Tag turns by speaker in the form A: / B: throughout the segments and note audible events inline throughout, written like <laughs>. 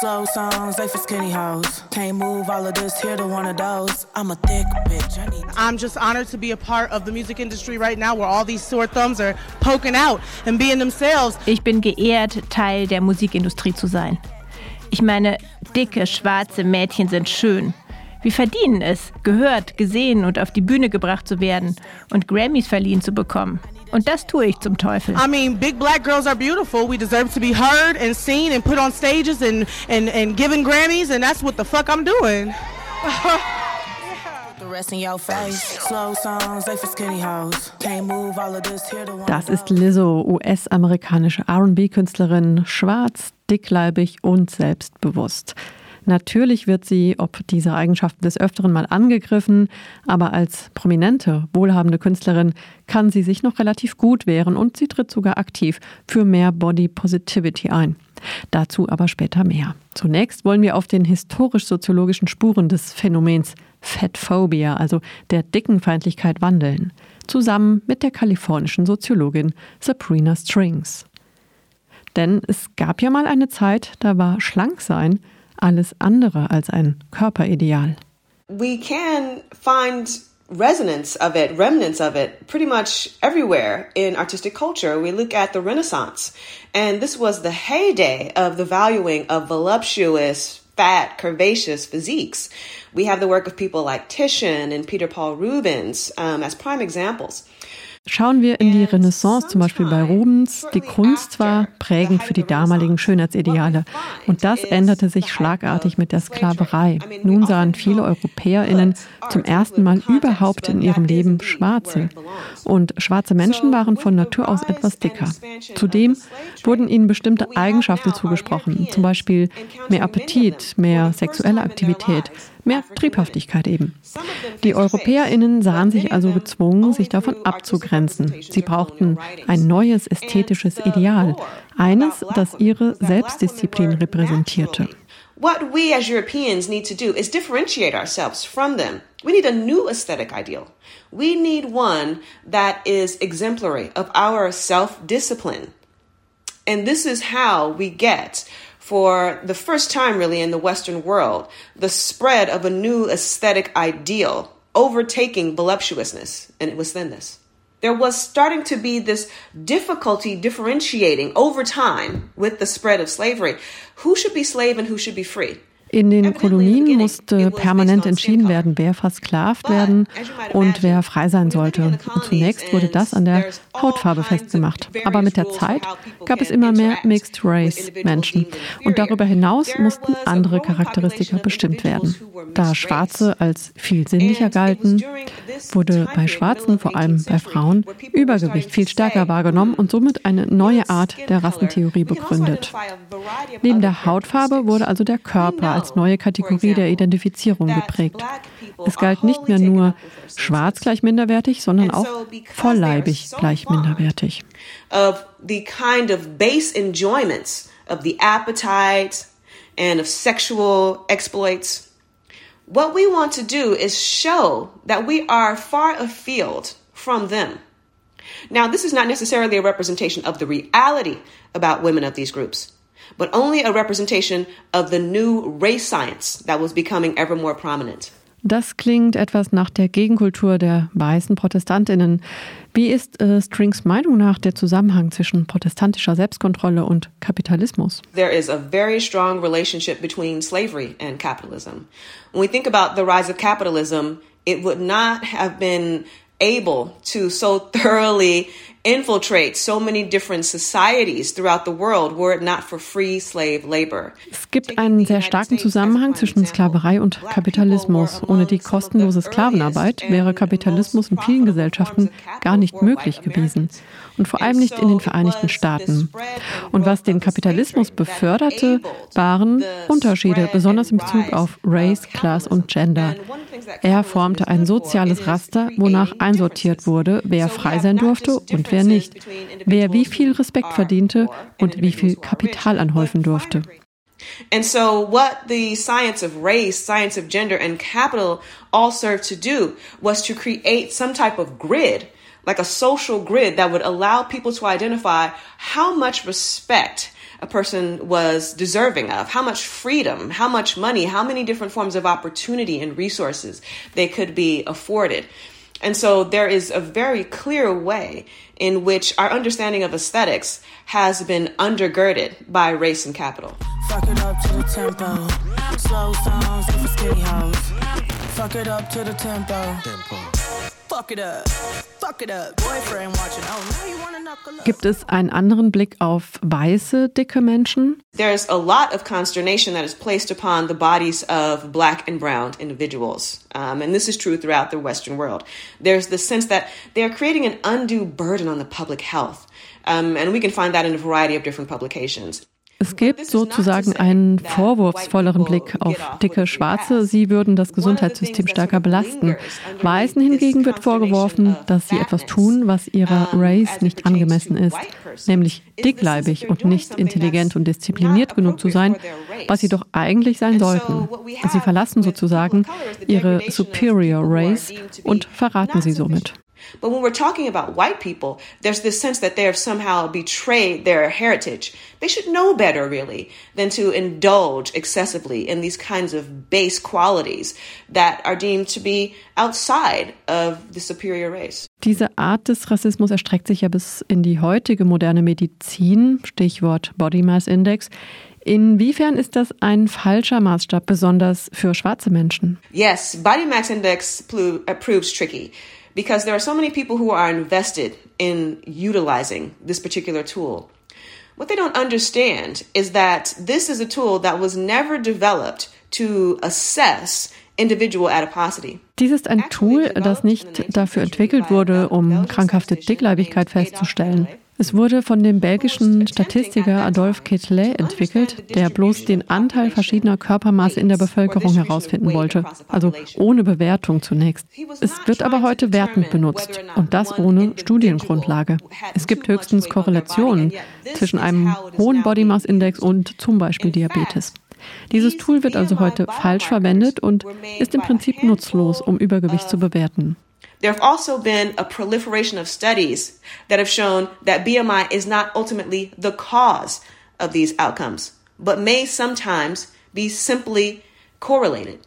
A: Slow songs, they for skinny hoes. Can't move all of this here to one of those. I'm a thick bitch. I need
B: I'm just honored to be a part of the music industry right now where all these sore thumbs are poking out and being themselves.
C: Ich bin geehrt, Teil der Musikindustrie zu sein. Ich meine, dicke, schwarze Mädchen sind schön. Wir verdienen es, gehört, gesehen und auf die Bühne gebracht zu werden und Grammys verliehen zu bekommen. Und das tue ich zum Teufel.
B: I mean, big black girls are beautiful. We deserve to be heard and seen and put on stages and, and, and given Grammys, and that's what the fuck I'm doing.
D: Das ist Lizzo, US-amerikanische RB-Künstlerin, schwarz, dickleibig und selbstbewusst. Natürlich wird sie, ob diese Eigenschaften des Öfteren mal angegriffen, aber als prominente, wohlhabende Künstlerin kann sie sich noch relativ gut wehren und sie tritt sogar aktiv für mehr Body Positivity ein. Dazu aber später mehr. Zunächst wollen wir auf den historisch-soziologischen Spuren des Phänomens Fatphobia, also der Dickenfeindlichkeit, wandeln, zusammen mit der kalifornischen Soziologin Sabrina Strings. Denn es gab ja mal eine Zeit, da war Schlanksein alles andere als ein Körperideal.
E: We can find resonance of it, remnants of it, pretty much everywhere in artistic culture. We look at the Renaissance, and this was the heyday of the valuing of voluptuous, fat, curvaceous physiques. We have the work of people like Titian and Peter Paul Rubens um, as prime examples.
D: Schauen wir in die Renaissance, zum Beispiel bei Rubens. Die Kunst war prägend für die damaligen Schönheitsideale. Und das änderte sich schlagartig mit der Sklaverei. Nun sahen viele EuropäerInnen zum ersten Mal überhaupt in ihrem Leben Schwarze. Und schwarze Menschen waren von Natur aus etwas dicker. Zudem wurden ihnen bestimmte Eigenschaften zugesprochen, zum Beispiel mehr Appetit, mehr sexuelle Aktivität, mehr Triebhaftigkeit eben. Die EuropäerInnen sahen sich also gezwungen, sich davon abzugrenzen. Sie brauchten ein neues ästhetisches Ideal, eines, das ihre Selbstdisziplin repräsentierte.
E: What we as Europeans need to do is differentiate ourselves from them. We need a new aesthetic ideal. We need one that is exemplary of our self discipline. And this is how we get for the first time, really, in the Western world, the spread of a new aesthetic ideal overtaking voluptuousness, and it was thinness. There was starting to be this difficulty differentiating over time with the spread of slavery who should be slave and who should be free.
D: In den Kolonien musste permanent entschieden werden, wer versklavt werden und wer frei sein sollte. Und zunächst wurde das an der Hautfarbe festgemacht. Aber mit der Zeit gab es immer mehr Mixed Race Menschen. Und darüber hinaus mussten andere Charakteristika bestimmt werden. Da Schwarze als viel sinnlicher galten, wurde bei Schwarzen, vor allem bei Frauen, Übergewicht viel stärker wahrgenommen und somit eine neue Art der Rassentheorie begründet. Neben der Hautfarbe wurde also der Körper als neue Kategorie der Identifizierung geprägt. Es galt nicht mehr nur schwarz gleich minderwertig, sondern auch vollleibig gleich minderwertig.
E: Of the kind of base enjoyments of the appetite and of sexual exploits. What we want to do is show that we are far afield from them. Now, this is not necessarily a representation of the reality about women of these groups but only a representation of the new race science that was becoming ever more prominent.
D: Das klingt etwas nach der Gegenkultur der weißen Protestantinnen. Wie ist äh, Strings Meinung nach der Zusammenhang zwischen protestantischer Selbstkontrolle und Kapitalismus?
E: There is a very strong relationship between slavery and capitalism. When we think about the rise of capitalism, it would not have been able to so thoroughly infiltrate so many different societies throughout the world were it not for free slave labor.
D: Es gibt einen sehr starken Zusammenhang zwischen Sklaverei und Kapitalismus. Ohne die kostenlose Sklavenarbeit wäre Kapitalismus in vielen Gesellschaften gar nicht möglich gewesen und vor allem nicht in den Vereinigten Staaten. Und was den Kapitalismus beförderte, waren Unterschiede, besonders in Bezug auf Race, Class und Gender. Er formte ein soziales Raster, wonach einsortiert wurde, wer frei sein durfte und wer nicht, wer wie viel Respekt verdiente und wie viel Kapital anhäufen durfte.
E: And so, what the science of race, science of gender, and capital all served to do was to create some type of grid like a social grid that would allow people to identify how much respect a person was deserving of, how much freedom, how much money, how many different forms of opportunity and resources they could be afforded. And so there is a very clear way in which our understanding of aesthetics has been undergirded by race and capital.
A: Fuck it up to the tempo. Slow songs for skinny hoes. Fuck it up to the tempo. Fuck it up. Fuck it up. Boyfriend watching. Oh, now you wanna knuckle up.
D: Gibt es einen anderen Blick auf weiße, dicke Menschen?
E: There's a lot of consternation that is placed upon the bodies of black and brown individuals. Um, and this is true throughout the Western world. There's the sense that they are creating an undue burden on the public health. Um, and we can find that in a variety of different publications.
D: Es gibt sozusagen einen vorwurfsvolleren Blick auf dicke Schwarze. Sie würden das Gesundheitssystem stärker belasten. Weißen hingegen wird vorgeworfen, dass sie etwas tun, was ihrer Race nicht angemessen ist, nämlich dickleibig und nicht intelligent und diszipliniert genug zu sein, was sie doch eigentlich sein sollten. Sie verlassen sozusagen ihre Superior Race und verraten sie somit.
E: But when we're talking about white people, there's this sense that they have somehow betrayed their heritage. They should know better, really, than to indulge excessively in these kinds of base qualities that are deemed to be outside of the superior race.
D: Diese Art des Rassismus erstreckt sich ja bis in die heutige moderne Medizin, Stichwort Body Mass Index. Inwiefern ist das ein falscher Maßstab, besonders für schwarze Menschen?
E: Yes, body mass index proves tricky because there are so many people who are invested in utilizing this particular tool. What they don't understand is that this is a tool that was never developed to assess individual adiposity.
D: Dies ist ein Tool, das nicht dafür entwickelt wurde, um krankhafte Dickleibigkeit festzustellen. Es wurde von dem belgischen Statistiker Adolphe Quetelet entwickelt, der bloß den Anteil verschiedener Körpermaße in der Bevölkerung herausfinden wollte, also ohne Bewertung zunächst. Es wird aber heute wertend benutzt und das ohne Studiengrundlage. Es gibt höchstens Korrelationen zwischen einem hohen Body Mass Index und zum Beispiel Diabetes. Dieses Tool wird also heute falsch verwendet und ist im Prinzip nutzlos, um Übergewicht zu bewerten.
E: There have also been a proliferation of studies that have shown that BMI is not ultimately the cause of these outcomes, but may sometimes be simply correlated.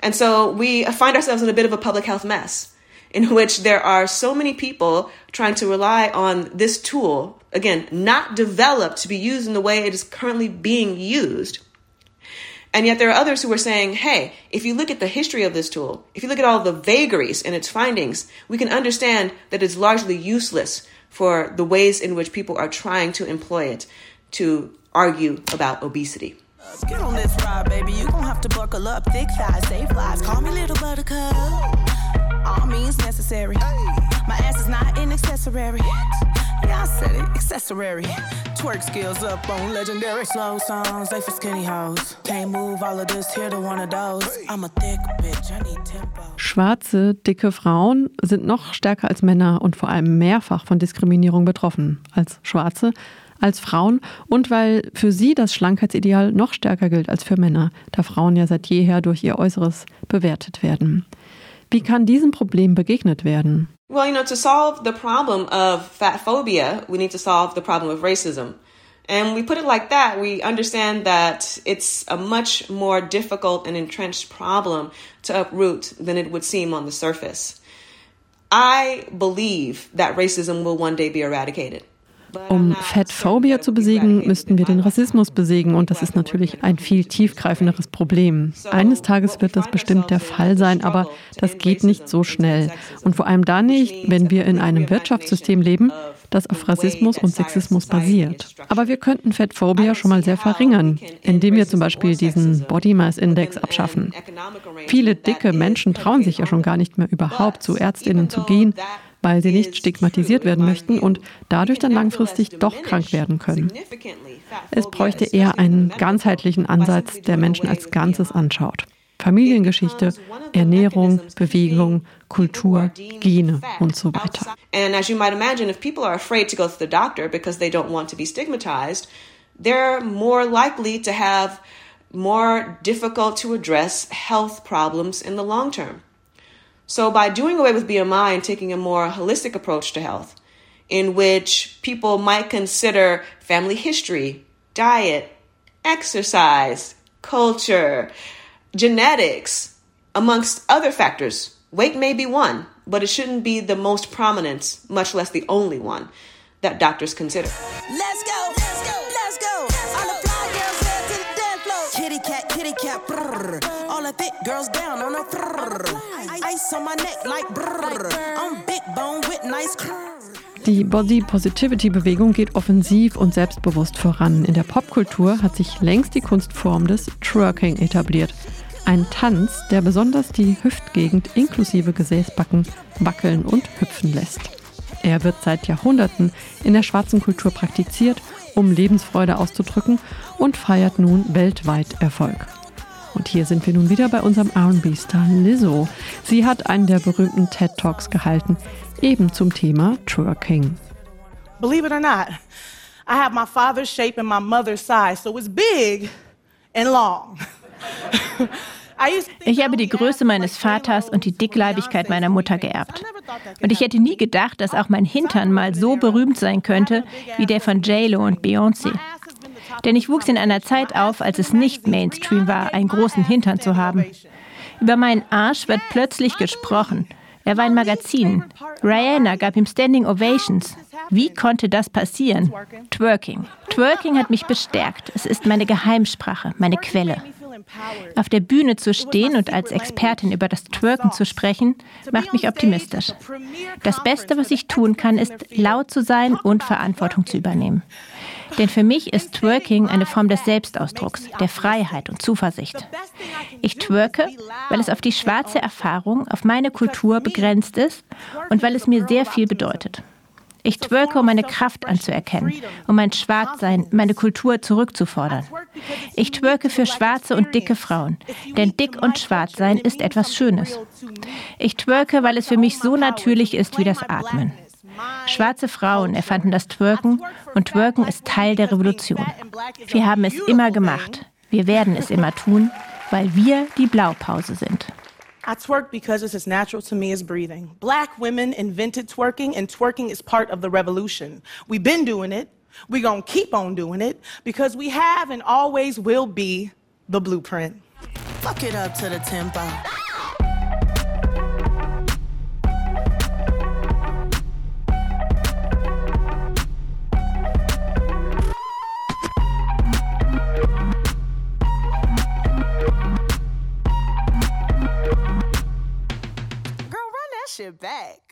E: And so we find ourselves in a bit of a public health mess in <laughs> which there are so many people trying to rely on this tool, again, not developed to be used in the way it is currently being used and yet there are others who are saying, hey, if you look at the history of this tool, if you look at all the vagaries in its findings, we can understand that it's largely useless for the ways in which people are trying to employ it to argue about obesity.
A: Get on this ride, baby. You gon' have to buckle up. Thick thighs, save lives. Call me little buttercup. All means necessary. My ass is not an accessory. Yeah, I said it. Accessory. Twerk skills up on legendary. Slow songs, they for skinny hoes. Can't move all of this here to one of those. I'm a thick bitch. I need tempo.
D: Schwarze, dicke Frauen sind noch stärker als Männer und vor allem mehrfach von Diskriminierung betroffen als Schwarze, als Frauen und weil für sie das Schlankheitsideal noch stärker gilt als für Männer, da Frauen ja seit jeher durch ihr Äußeres bewertet werden. Wie kann diesem Problem begegnet werden?
E: Well, you know, to solve the problem of fat phobia, we need to solve the problem of racism. And we put it like that, we understand that it's a much more difficult and entrenched problem to uproot than it would seem on the surface. I believe that racism will one day be eradicated.
D: Um Fettphobia zu besiegen, müssten wir den Rassismus besiegen und das ist natürlich ein viel tiefgreifenderes Problem. Eines Tages wird das bestimmt der Fall sein, aber das geht nicht so schnell. Und vor allem dann nicht, wenn wir in einem Wirtschaftssystem leben, das auf Rassismus und Sexismus basiert. Aber wir könnten Fettphobia schon mal sehr verringern, indem wir zum Beispiel diesen Body Mass Index abschaffen. Viele dicke Menschen trauen sich ja schon gar nicht mehr überhaupt zu Ärztinnen zu gehen, weil sie nicht stigmatisiert werden möchten und dadurch dann langfristig doch krank werden können. Es bräuchte eher einen ganzheitlichen Ansatz, der Menschen als Ganzes anschaut. Familiengeschichte, Ernährung, Bewegung, Kultur, Gene und so weiter.
E: And as you might imagine, if people are afraid to go to the doctor because they don't want to be stigmatized, they're more likely to have more difficult to address health problems in the long term. So, by doing away with BMI and taking a more holistic approach to health, in which people might consider family history, diet, exercise, culture, genetics, amongst other factors, weight may be one, but it shouldn't be the most prominent, much less the only one that doctors consider. Let's go, cat, brrr. All the thick girls down on a brrr. Ice on my neck like brrr. I'm big bone with nice Die Body Positivity Bewegung geht offensiv und selbstbewusst voran. In der Popkultur hat sich längst die Kunstform des Twerking etabliert. Ein Tanz, der besonders die Hüftgegend inklusive Gesäßbacken wackeln und hüpfen lässt. Er wird seit Jahrhunderten in der schwarzen Kultur praktiziert, um Lebensfreude auszudrücken und feiert nun weltweit Erfolg. Und hier sind wir nun wieder bei unserem RB-Star Lizzo. Sie hat einen der berühmten TED Talks gehalten, eben zum Thema Twerking.
B: Believe it or not, I have my father's shape and my mother's size, so it's big and long. <laughs>
C: Ich habe die Größe meines Vaters und die Dickleibigkeit meiner Mutter geerbt. Und ich hätte nie gedacht, dass auch mein Hintern mal so berühmt sein könnte wie der von JLo und Beyoncé. Denn ich wuchs in einer Zeit auf, als es nicht Mainstream war, einen großen Hintern zu haben. Über meinen Arsch wird plötzlich gesprochen. Er war ein Magazin. Rihanna gab ihm Standing Ovations. Wie konnte das passieren? Twerking. Twerking hat mich bestärkt. Es ist meine Geheimsprache, meine Quelle. Auf der Bühne zu stehen und als Expertin über das Twerken zu sprechen, macht mich optimistisch. Das Beste, was ich tun kann, ist laut zu sein und Verantwortung zu übernehmen. Denn für mich ist Twerking eine Form des Selbstausdrucks, der Freiheit und Zuversicht. Ich twerke, weil es auf die schwarze Erfahrung, auf meine Kultur begrenzt ist und weil es mir sehr viel bedeutet. Ich twerke, um meine Kraft anzuerkennen, um mein Schwarzsein, meine Kultur zurückzufordern. Ich twerke für schwarze und dicke Frauen, denn dick und schwarz sein ist etwas Schönes. Ich twerke, weil es für mich so natürlich ist wie das Atmen. Schwarze Frauen erfanden das Twerken und Twerken ist Teil der Revolution. Wir haben es immer gemacht. Wir werden es immer tun, weil wir die Blaupause sind.
B: I twerk because it's as natural to me as breathing. Black women invented twerking, and twerking is part of the revolution. We've been doing it. We're going to keep on doing it because we have and always will be the blueprint. Fuck it up to the tempo. Shit back.